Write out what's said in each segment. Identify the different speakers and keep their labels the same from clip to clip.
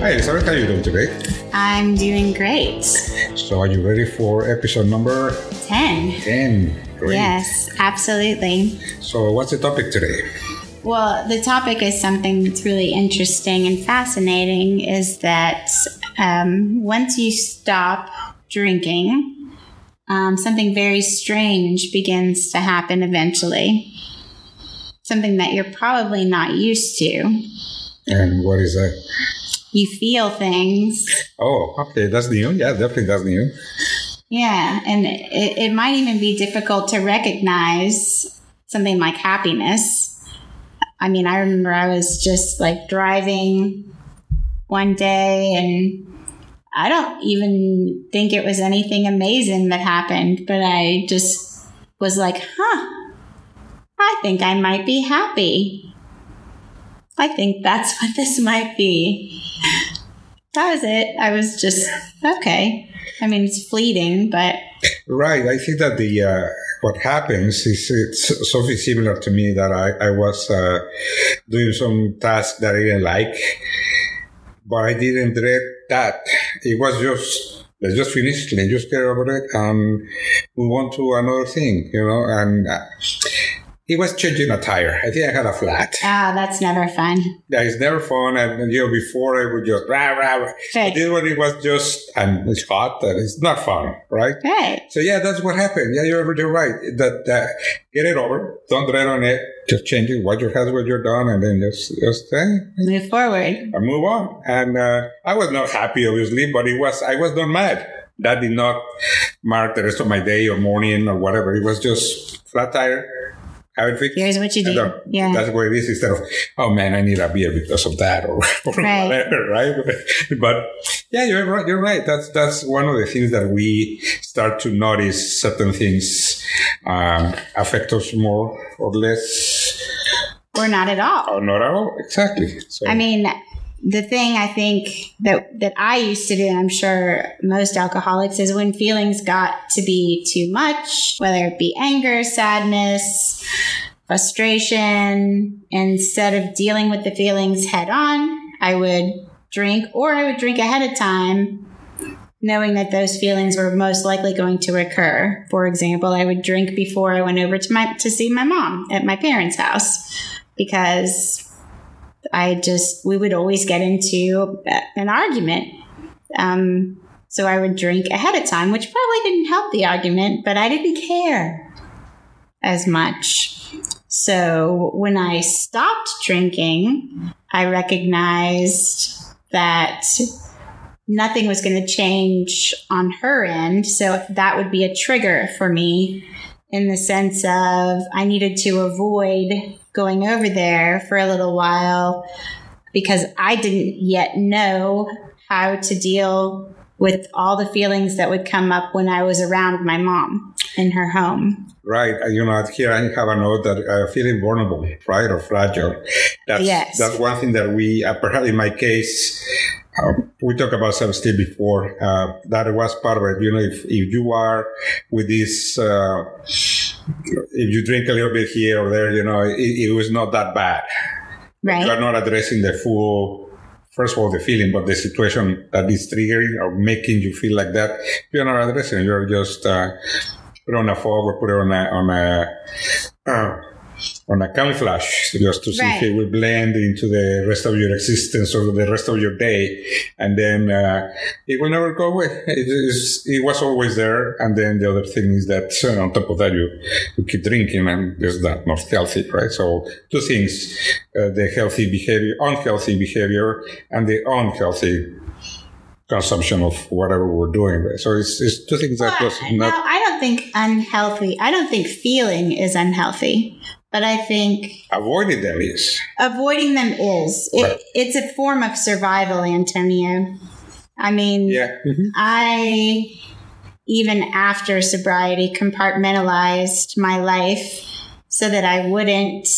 Speaker 1: Hi, Elizabeth. How are you doing today?
Speaker 2: I'm doing great.
Speaker 1: So, are you ready for episode number
Speaker 2: 10.
Speaker 1: 10? Great.
Speaker 2: Yes, absolutely.
Speaker 1: So, what's the topic today?
Speaker 2: Well, the topic is something that's really interesting and fascinating is that um, once you stop drinking, um, something very strange begins to happen eventually. Something that you're probably not used to.
Speaker 1: And what is that?
Speaker 2: You feel things.
Speaker 1: Oh, okay. That's new. Yeah, definitely that's new.
Speaker 2: Yeah, and it, it might even be difficult to recognize something like happiness. I mean, I remember I was just like driving one day and I don't even think it was anything amazing that happened, but I just was like, huh, I think I might be happy. I think that's what this might be. That was it. I was just, okay. I mean, it's fleeting, but.
Speaker 1: Right. I think that the, uh, what happens is it's something similar to me that I, I was uh, doing some task that I didn't like, but I didn't dread that. It was just, let's just finish, let's just get over it and we want to another thing, you know, and uh, it was changing a tire. I think I had a flat.
Speaker 2: Ah, that's never fun.
Speaker 1: Yeah, it's never fun. And, you know, before I would just rah, rah, rah.
Speaker 2: Right.
Speaker 1: This one, it was just, and it's hot and it's not fun, right?
Speaker 2: Right.
Speaker 1: So yeah, that's what happened. Yeah, you're, you're right. That, that, get it over. Don't dread on it. Just change it. Wash your hands when you're done and then just, just, eh,
Speaker 2: Move forward.
Speaker 1: and move on. And, uh, I was not happy, obviously, but it was, I was not mad. That did not mark the rest of my day or morning or whatever. It was just flat tire. Have it fixed.
Speaker 2: Here's what you do. Yeah.
Speaker 1: That's what it is instead of, oh man, I need a beer because of that or, or
Speaker 2: Right.
Speaker 1: whatever, right? But yeah, you're right. You're right. That's, that's one of the things that we start to notice certain things, um, affect us more or less
Speaker 2: Or not at all.
Speaker 1: or not at all. Exactly. So,
Speaker 2: I mean, the thing I think that that I used to do, and I'm sure most alcoholics, is when feelings got to be too much, whether it be anger, sadness, frustration, instead of dealing with the feelings head on, I would drink or I would drink ahead of time. Knowing that those feelings were most likely going to occur. For example, I would drink before I went over to my to see my mom at my parents' house because I just, we would always get into an argument. Um, so I would drink ahead of time, which probably didn't help the argument, but I didn't care as much. So when I stopped drinking, I recognized that nothing was going to change on her end. So that would be a trigger for me in the sense of I needed to avoid going over there for a little while because I didn't yet know how to deal with all the feelings that would come up when I was around my mom in her home.
Speaker 1: right. You know, here I have a note that uh, feeling vulnerable, right, or fragile. That's,
Speaker 2: Yes.
Speaker 1: that's one thing that we, uh, perhaps in my case, we talked about self-esteem before. Uh, that was part of it. You know, if, if you are with this, uh, if you drink a little bit here or there, you know, it, it was not that bad.
Speaker 2: Right.
Speaker 1: You are not addressing the full, first of all, the feeling, but the situation that is triggering or making you feel like that. You're not addressing. You're just uh, put on a fog or put it on a on a uh, on a camouflage just to see
Speaker 2: Right.
Speaker 1: if it will blend into the rest of your existence or the rest of your day, and then uh, it will never go away. It is. It was always there, and then the other thing is that uh, on top of that, you you keep drinking, and there's that not healthy, right? So two things: uh, the healthy behavior, unhealthy behavior, and the unhealthy consumption of whatever we're doing. Right? So it's, it's two things that was
Speaker 2: no,
Speaker 1: not.
Speaker 2: I don't think unhealthy. I don't think feeling is unhealthy, but I think
Speaker 1: Avoiding them is.
Speaker 2: avoiding them is. It,
Speaker 1: Right.
Speaker 2: It's a form of survival, Antonio. I mean,
Speaker 1: Yeah. Mhm.
Speaker 2: I, even after sobriety, compartmentalized my life so that I wouldn't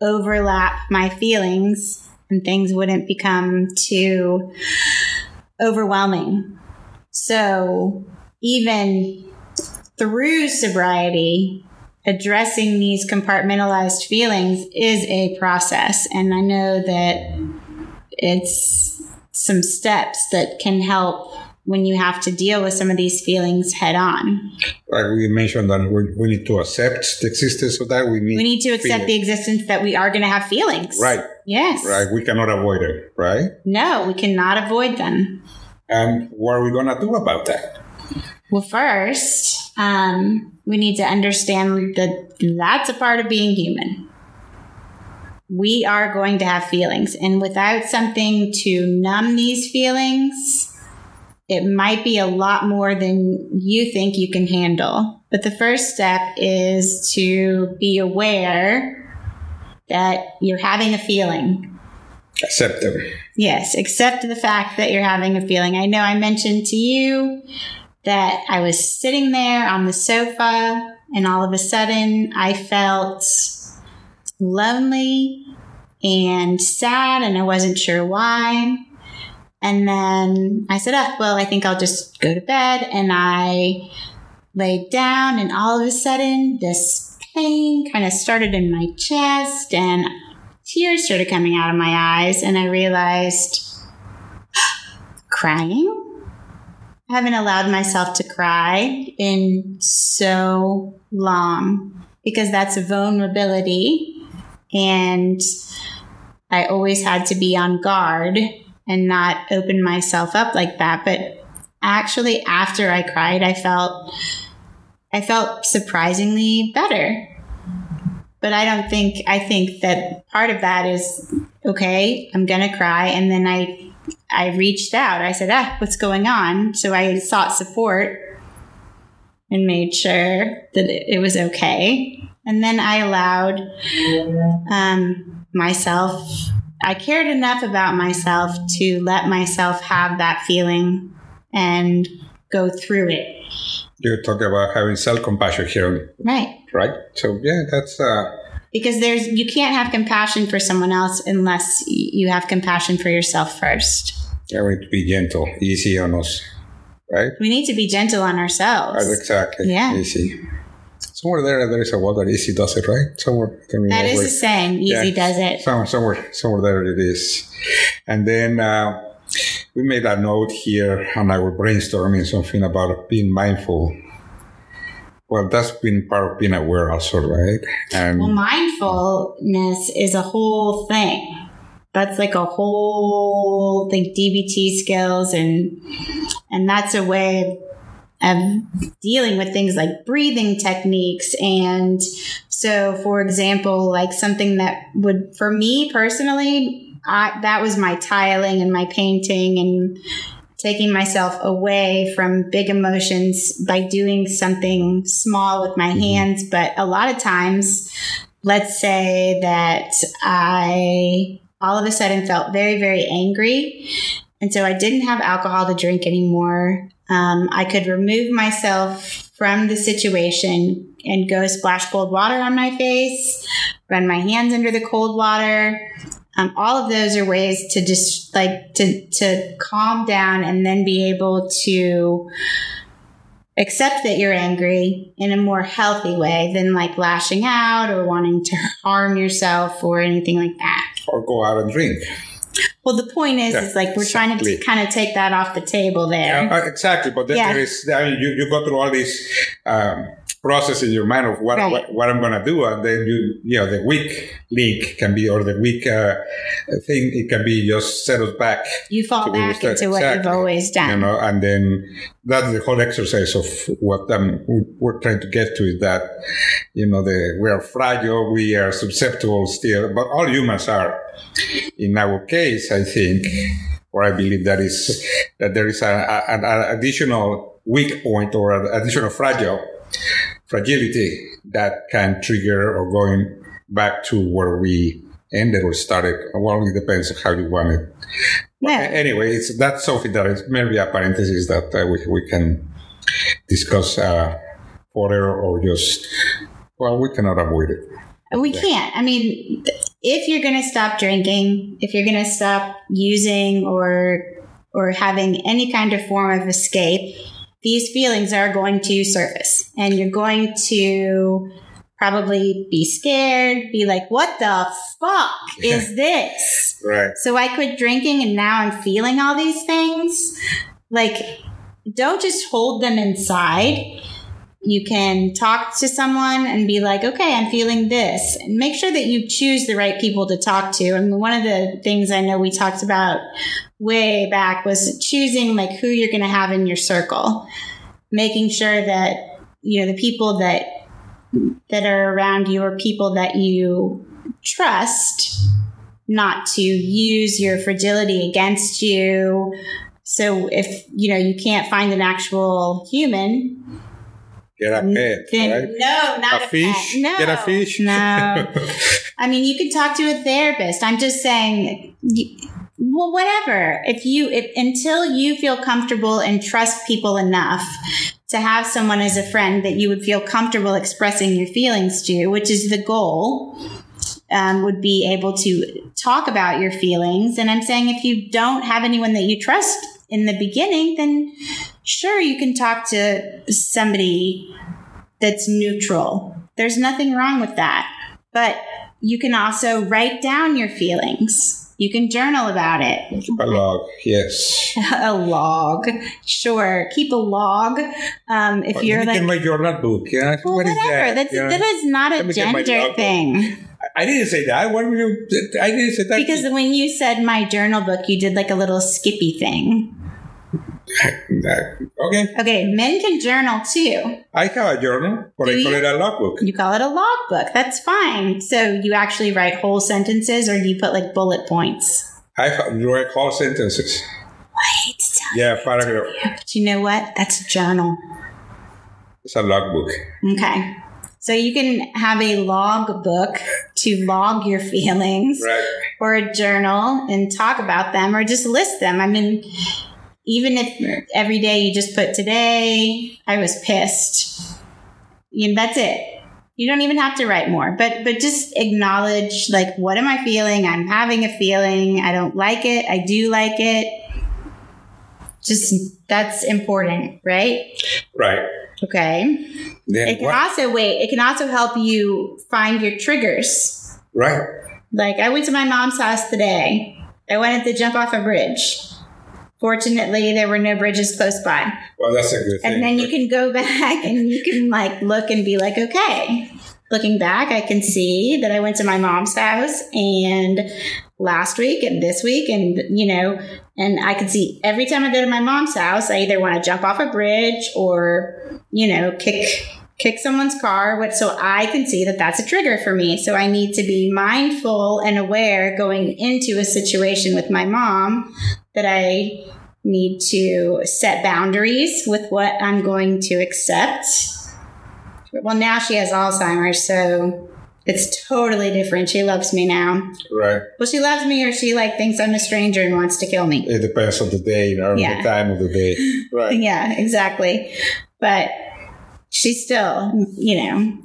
Speaker 2: overlap my feelings and things wouldn't become too overwhelming. So, even through sobriety, addressing these compartmentalized feelings is a process. And I know that it's some steps that can help when you have to deal with some of these feelings head on.
Speaker 1: Like we mentioned that we, we need to accept the existence of that. We need
Speaker 2: We need to accept the existence that we are going to have feelings.
Speaker 1: right,
Speaker 2: Yes.
Speaker 1: right. We cannot avoid it, right?
Speaker 2: No, we cannot avoid them.
Speaker 1: And what are we gonna do about that?
Speaker 2: Well, first, um, we need to understand that that's a part of being human. We are going to have feelings, and without something to numb these feelings, it might be a lot more than you think you can handle. But the first step is to be aware that you're having a feeling.
Speaker 1: Accept them.
Speaker 2: Yes, accept the fact that you're having a feeling. I know I mentioned to you that I was sitting there on the sofa and all of a sudden I felt lonely and sad and I wasn't sure why. And then I said, oh, well, I think I'll just go to bed. And I laid down and all of a sudden this pain kind of started in my chest and tears started coming out of my eyes. And I realized crying. I haven't allowed myself to cry in so long because that's vulnerability. And I always had to be on guard and not open myself up like that. But actually, after I cried, I felt, I felt surprisingly better. But I don't think, I think that part of that is okay, I'm going to cry. And then I I reached out. I said, ah, what's going on? So I sought support and made sure that it, was okay. And then I allowed um, myself, I cared enough about myself to let myself have that feeling and go through it.
Speaker 1: You're talking about having self-compassion here,
Speaker 2: Right.
Speaker 1: right? So yeah, that's uh,
Speaker 2: Because there's, you can't have compassion for someone else unless you have compassion for yourself first.
Speaker 1: Yeah, we need to be gentle, easy on us, right?
Speaker 2: We need to be gentle on ourselves.
Speaker 1: Right, exactly.
Speaker 2: Yeah.
Speaker 1: Easy. Somewhere there, there is a word that easy does it, right? Somewhere. I mean,
Speaker 2: That is a saying. Easy
Speaker 1: Yeah.
Speaker 2: does it.
Speaker 1: Somewhere, somewhere, somewhere there it is. And then uh, we made a note here, and I was brainstorming something about being mindful. Well, that's been part of being aware, also, right? And
Speaker 2: Well, mindfulness is a whole thing. That's like a whole like DBT skills and and that's a way of dealing with things like breathing techniques. And so for example like something that would for me personally I, that was my tiling and my painting and taking myself away from big emotions by doing something small with my mm-hmm. hands. But a lot of times let's say that I all of a sudden felt very, very angry. And so I didn't have alcohol to drink anymore. Um, I could remove myself from the situation and go splash cold water on my face, run my hands under the cold water. Um, all of those are ways to just like to to calm down and then be able to accept that you're angry in a more healthy way than like lashing out or wanting to harm yourself or anything like that.
Speaker 1: Or go out and drink.
Speaker 2: Well, the point is,
Speaker 1: Yeah,
Speaker 2: is like we're trying to kind of take that off the table there.
Speaker 1: Uh, exactly, but
Speaker 2: Yeah.
Speaker 1: there is. I mean, you, you go through all these um, process in your mind of what,
Speaker 2: Right.
Speaker 1: what what I'm gonna do, and then you you know the weak link can be or the weak uh, thing it can be just set us back,
Speaker 2: you fall back into what you've always done.
Speaker 1: you know, and then that's the whole exercise of what um, we're trying to get to is that you know the we are fragile, we are susceptible still, but all humans are. In our case, I think, or I believe that is that there is a, a- an additional weak point or an additional fragile fragility that can trigger or going back to where we ended or started. Well, it depends on how you want it.
Speaker 2: Yeah.
Speaker 1: Anyway, it's that's something that is maybe a parenthesis that uh, we, we can discuss uh, further or just well, we cannot avoid it.
Speaker 2: We can't. I mean, if you're going to stop drinking, if you're going to stop using or or having any kind of form of escape, these feelings are going to surface, and you're going to probably be scared, be like, what the fuck is this?
Speaker 1: Right.
Speaker 2: So I quit drinking and now I'm feeling all these things. Like, don't just hold them inside. You can talk to someone and be like, okay, I'm feeling this. And make sure that you choose the right people to talk to. And one of the things I know we talked about way back was choosing like who you're going to have in your circle, making sure that, you know, the people that, that are around you are people that you trust not to use your fragility against you. So if, you know, you can't find an actual human,
Speaker 1: Get a pet,
Speaker 2: then
Speaker 1: right?
Speaker 2: no, not
Speaker 1: A
Speaker 2: a,
Speaker 1: fish?
Speaker 2: Pet. No,
Speaker 1: Get a fish?
Speaker 2: No, I mean you can talk to a therapist. I'm just saying, well, whatever. If you, if, until you feel comfortable and trust people enough to have someone as a friend that you would feel comfortable expressing your feelings to, which is the goal. Um, would be able to talk about your feelings. And I'm saying if you don't have anyone that you trust in the beginning, then sure, you can talk to somebody that's neutral. There's nothing wrong with that. But you can also write down your feelings. You can journal about it.
Speaker 1: a log, yes.
Speaker 2: a log. Sure. Keep a log. Um, if
Speaker 1: But
Speaker 2: you're
Speaker 1: you
Speaker 2: like,
Speaker 1: can make your notebook. Yeah.
Speaker 2: well,
Speaker 1: what is
Speaker 2: whatever.
Speaker 1: that?
Speaker 2: That's,
Speaker 1: know?
Speaker 2: That is not a
Speaker 1: Let me get my
Speaker 2: gender thing.
Speaker 1: I didn't say that. What were you? I didn't say that.
Speaker 2: Because when you said my journal book, you did like a little skippy thing.
Speaker 1: Okay,
Speaker 2: Okay, men can journal too.
Speaker 1: I call a journal, but
Speaker 2: Do
Speaker 1: I call
Speaker 2: you?
Speaker 1: it a logbook.
Speaker 2: You call it a logbook. That's fine. So you actually write whole sentences or do you put like bullet points?
Speaker 1: I write whole sentences.
Speaker 2: I hate to tell
Speaker 1: Yeah, paragraph.
Speaker 2: you, but you know what? That's a journal.
Speaker 1: It's a logbook.
Speaker 2: Okay. So you can have a log book to log your feelings
Speaker 1: Right.
Speaker 2: or a journal and talk about them or just list them. I mean, even if every day you just put today, I was pissed. You know, that's it. You don't even have to write more, but but just acknowledge like what am I feeling? I'm having a feeling. I don't like it. I do like it. Just that's important, right?
Speaker 1: Right.
Speaker 2: Okay.
Speaker 1: Then
Speaker 2: It can
Speaker 1: what?
Speaker 2: also wait. It can also help you find your triggers.
Speaker 1: Right.
Speaker 2: Like I went to my mom's house today. I wanted to jump off a bridge. Fortunately, there were no bridges close by.
Speaker 1: Well, that's a good thing.
Speaker 2: And then you can go back and you can like look and be like, okay. Looking back, I can see that I went to my mom's house and last week and this week and you know, and I can see every time I go to my mom's house, I either want to jump off a bridge or you know, kick kick someone's car what so I can see that that's a trigger for me. So I need to be mindful and aware going into a situation with my mom that I need to set boundaries with what I'm going to accept. Well, now she has Alzheimer's, so it's totally different. She loves me now.
Speaker 1: right.
Speaker 2: Well, she loves me, or she like thinks I'm a stranger and wants to kill me.
Speaker 1: It depends on the day or
Speaker 2: Yeah.
Speaker 1: the time of the day. Right.
Speaker 2: Yeah, exactly. But she's still, you know.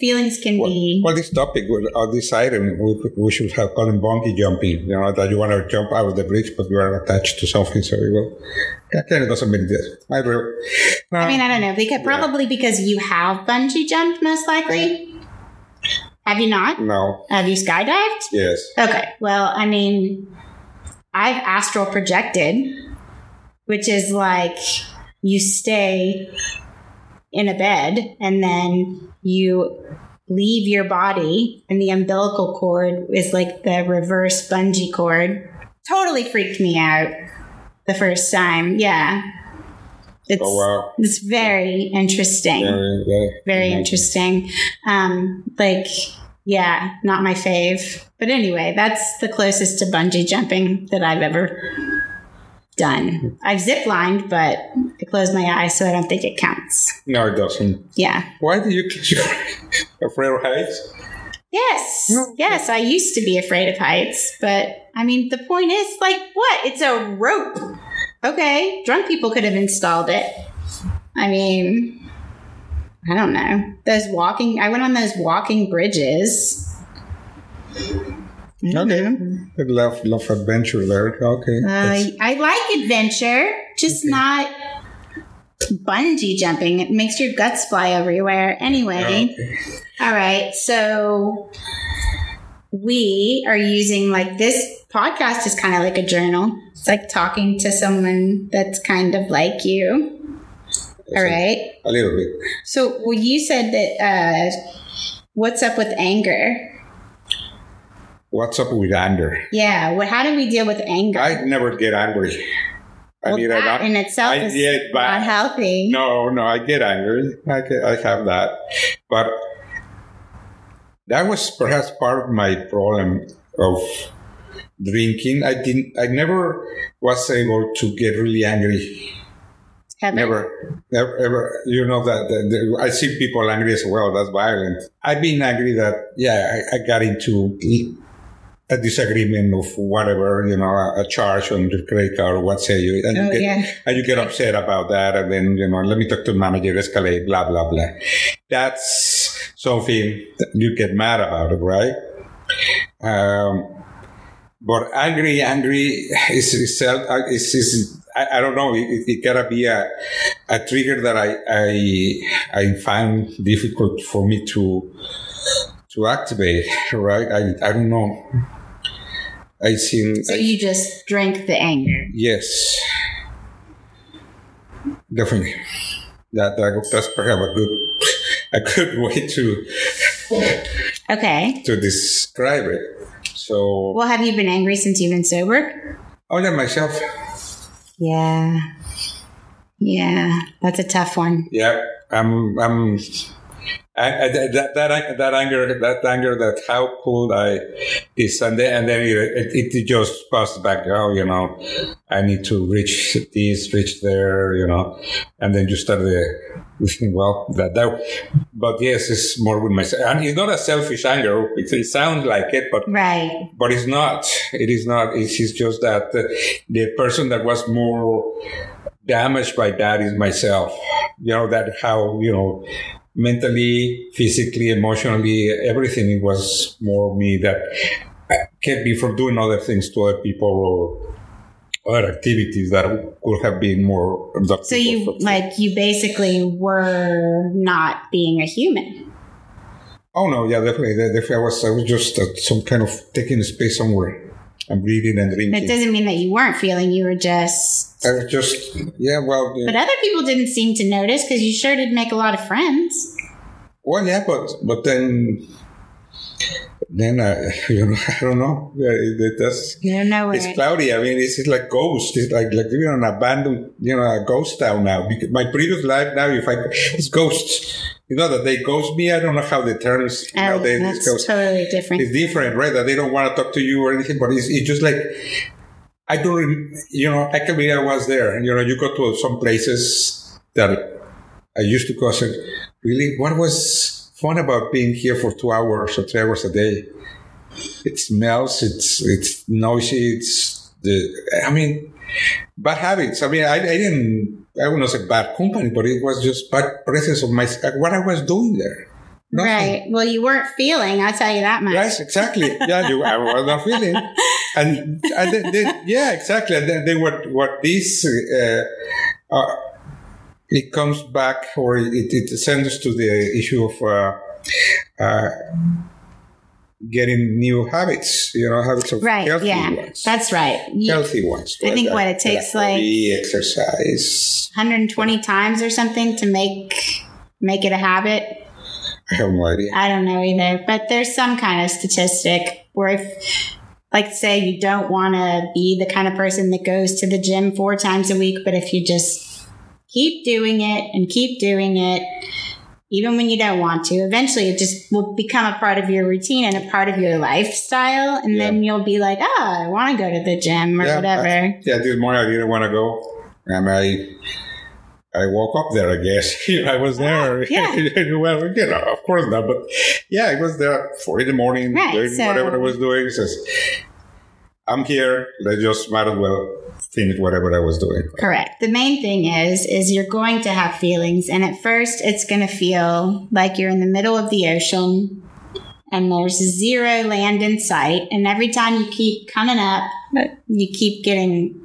Speaker 2: Feelings can be.
Speaker 1: Well, this topic, well, or this item, we, we should have called him bungee jumping. You know, that you want to jump out of the bridge, but you are attached to something. So you will. That kind of doesn't make this. I. No,
Speaker 2: I mean, I don't know. Because probably because you have bungee jumped, most likely. Have you not?
Speaker 1: no.
Speaker 2: Have you skydived?
Speaker 1: Yes.
Speaker 2: Okay. Well, I mean, I've astral projected, which is like you stay in a bed and then you leave your body, and the umbilical cord is like the reverse bungee cord. Totally freaked me out the first time. Yeah. It's,
Speaker 1: Oh, wow.
Speaker 2: it's very interesting
Speaker 1: Very, very,
Speaker 2: very interesting. Um, like, yeah, not my fave. But anyway, that's the closest to bungee jumping that I've ever done. I've zip lined, but I closed my eyes, so I don't think it counts.
Speaker 1: No, it doesn't.
Speaker 2: Yeah.
Speaker 1: Why do you you're afraid of heights?
Speaker 2: Yes.
Speaker 1: No.
Speaker 2: Yes, I used to be afraid of heights, but I mean, the point is, like, what? It's a rope. Okay, drunk people could have installed it. I mean, I don't know. Those walking, I went on those walking bridges.
Speaker 1: Okay. I love love adventure there. Okay.
Speaker 2: Uh, I like adventure, just
Speaker 1: Okay.
Speaker 2: not bungee jumping. It makes your guts fly everywhere. Anyway,
Speaker 1: Okay.
Speaker 2: all right. So we are using like this podcast is kind of like a journal. It's like talking to someone that's kind of like you. All right.
Speaker 1: A little bit.
Speaker 2: So well, you said that. Uh, what's up with anger?
Speaker 1: What's up with anger?
Speaker 2: Yeah. What? How do we deal with anger?
Speaker 1: I never get angry. I
Speaker 2: well,
Speaker 1: mean, I
Speaker 2: that
Speaker 1: not,
Speaker 2: in itself
Speaker 1: I
Speaker 2: is
Speaker 1: get
Speaker 2: not healthy.
Speaker 1: No, no, I get angry. I, get, I have that. But that was perhaps part of my problem of drinking. I didn't, I never was able to get really angry.
Speaker 2: Ever?
Speaker 1: Never, never, ever. You know that, that, that- I see people angry as well. That's violent. I've been angry that, yeah, I, I got into a disagreement of whatever, you know, a, a charge on your credit card or what say you. And
Speaker 2: Oh
Speaker 1: you get,
Speaker 2: yeah.
Speaker 1: and you get upset about that, and then you know, let me talk to the manager, escalate, blah blah blah. That's something that you get mad about it, right? Um, but angry, angry is is, self- uh, is, is I, I don't know. It, it gotta be a a trigger that I I I find difficult for me to to activate, right? I I don't know. I think
Speaker 2: So
Speaker 1: I-
Speaker 2: you just drank the anger.
Speaker 1: Yes, definitely. That, that that's perhaps a good a good way to
Speaker 2: Okay.
Speaker 1: to describe it. So,
Speaker 2: Well, have you been angry since you've been sober?
Speaker 1: oh yeah, myself.
Speaker 2: Yeah. Yeah. That's a tough one.
Speaker 1: Yeah, I'm I'm. That, that that anger that anger that how could I this and then and then it, it, it just passed back oh you know I need to reach this reach there you know and then you start the well that that but yes it's more with myself and it's not a selfish anger it, it sounds like it but
Speaker 2: Right.
Speaker 1: but it's not. It is not. It's, it's just that the, the person that was more damaged by that is myself. You know that how you know mentally, physically, emotionally, everything. It was more me that kept me from doing other things to other people or other activities that could have been more productive.
Speaker 2: So you like you basically were not being a human.
Speaker 1: Oh no, yeah, definitely. Definitely, I was. I was just uh, some kind of taking space somewhere. I'm breathing and drinking.
Speaker 2: That doesn't mean that you weren't feeling. You were just.
Speaker 1: I was just, yeah, well.
Speaker 2: But other people didn't seem to notice because you sure did make a lot of friends.
Speaker 1: well, yeah, but but then, then I, uh, you know, I don't know. It, it does.
Speaker 2: You don't know.
Speaker 1: It's cloudy. I mean, it's, it's like ghost. It's like like you're in an abandoned, you know, a ghost town now. Because my previous life now, if I, it's ghosts. You know that they ghost me. I don't know how the terms
Speaker 2: Oh,
Speaker 1: nowadays.
Speaker 2: that's totally different.
Speaker 1: It's different, right? That they don't want to talk to you or anything, but it's, it's just like I don't, rem- you know, I can be I was there. And you know, you go to some places that I used to go. I said, really, what was fun about being here for two hours or three hours a day? It smells. It's it's noisy. It's the. I mean, bad habits. I mean, I, I didn't. I would not say bad company, but it was just bad presence of my what I was doing there. Nothing.
Speaker 2: Right. Well, you weren't feeling. I'll tell you that much.
Speaker 1: Yes, exactly. Yeah, you, I was not feeling. And, and then, then, yeah, exactly. And then, then what, what this, uh, uh, it comes back or it, it sends us to the issue of, uh, uh, getting new habits, you know, habits of
Speaker 2: Right.
Speaker 1: healthy
Speaker 2: Yeah.
Speaker 1: ones.
Speaker 2: That's right. You,
Speaker 1: healthy ones.
Speaker 2: I think what it takes, like-
Speaker 1: hobby, exercise.
Speaker 2: 120 times or something to make make it a habit.
Speaker 1: I have no idea.
Speaker 2: I don't know either, but there's some kind of statistic where if, like, say you don't want to be the kind of person that goes to the gym four times a week, but if you just keep doing it and keep doing it, even when you don't want to, eventually it just will become a part of your routine and a part of your lifestyle. And then you'll be like, oh, I want to go to the gym or
Speaker 1: Yeah,
Speaker 2: whatever.
Speaker 1: I- yeah, this morning I didn't want to go. And I I woke up there, I guess. I was there.
Speaker 2: Oh, yeah.
Speaker 1: well, you know, of course not. But yeah, I was there at 4 in the morning,
Speaker 2: Right,
Speaker 1: doing
Speaker 2: so-
Speaker 1: whatever I was doing. Says, I'm here. Let's just might as well finish whatever I was doing.
Speaker 2: Correct. The main thing is is you're going to have feelings and at first it's going to feel like you're in the middle of the ocean and there's zero land in sight and every time you keep coming up you keep getting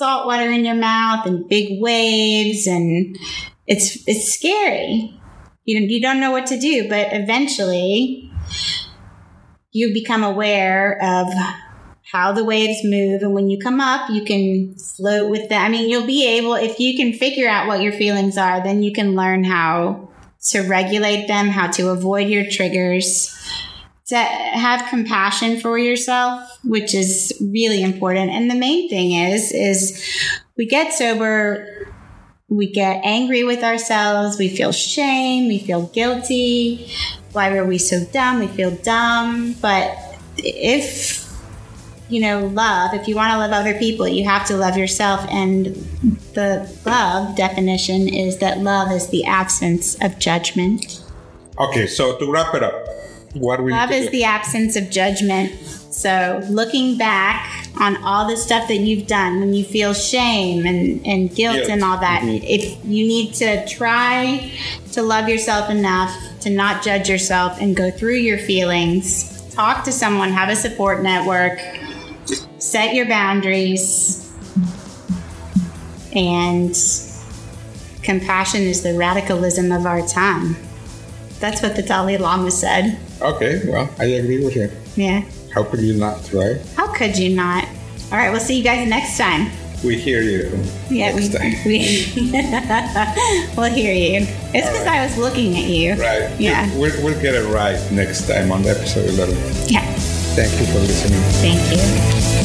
Speaker 2: salt water in your mouth and big waves and it's it's scary. You you don't know what to do, but eventually you become aware of how the waves move and when you come up you can float with them. I mean, you'll be able if you can figure out what your feelings are, then you can learn how to regulate them, how to avoid your triggers to have compassion for yourself, which is really important. And the main thing is, is we get sober, we get angry with ourselves, we feel shame, we feel guilty. Why were we so dumb? We feel dumb. But if you know, love, if you want to love other people, you have to love yourself. And the love definition is that love is the absence of judgment.
Speaker 1: Okay, so to wrap it up, what we
Speaker 2: love is the absence of judgment. So looking back on all the stuff that you've done when you feel shame and, and guilt, guilt. and all that, mm-hmm. if you need to try to love yourself enough to not judge yourself and go through your feelings, talk to someone, have a support network, set your boundaries, and compassion is the radicalism of our time. That's what the Dalai Lama said.
Speaker 1: Okay, well, I agree with you.
Speaker 2: Yeah.
Speaker 1: How could you not, right?
Speaker 2: How could you not? All right, we'll see you guys next time.
Speaker 1: We hear you.
Speaker 2: Yeah, we, we we'll hear you. It's because right. I was looking at you.
Speaker 1: Right.
Speaker 2: Yeah.
Speaker 1: We'll, we'll get it right next time on the episode 11.
Speaker 2: Yeah.
Speaker 1: Thank you for listening.
Speaker 2: Thank you.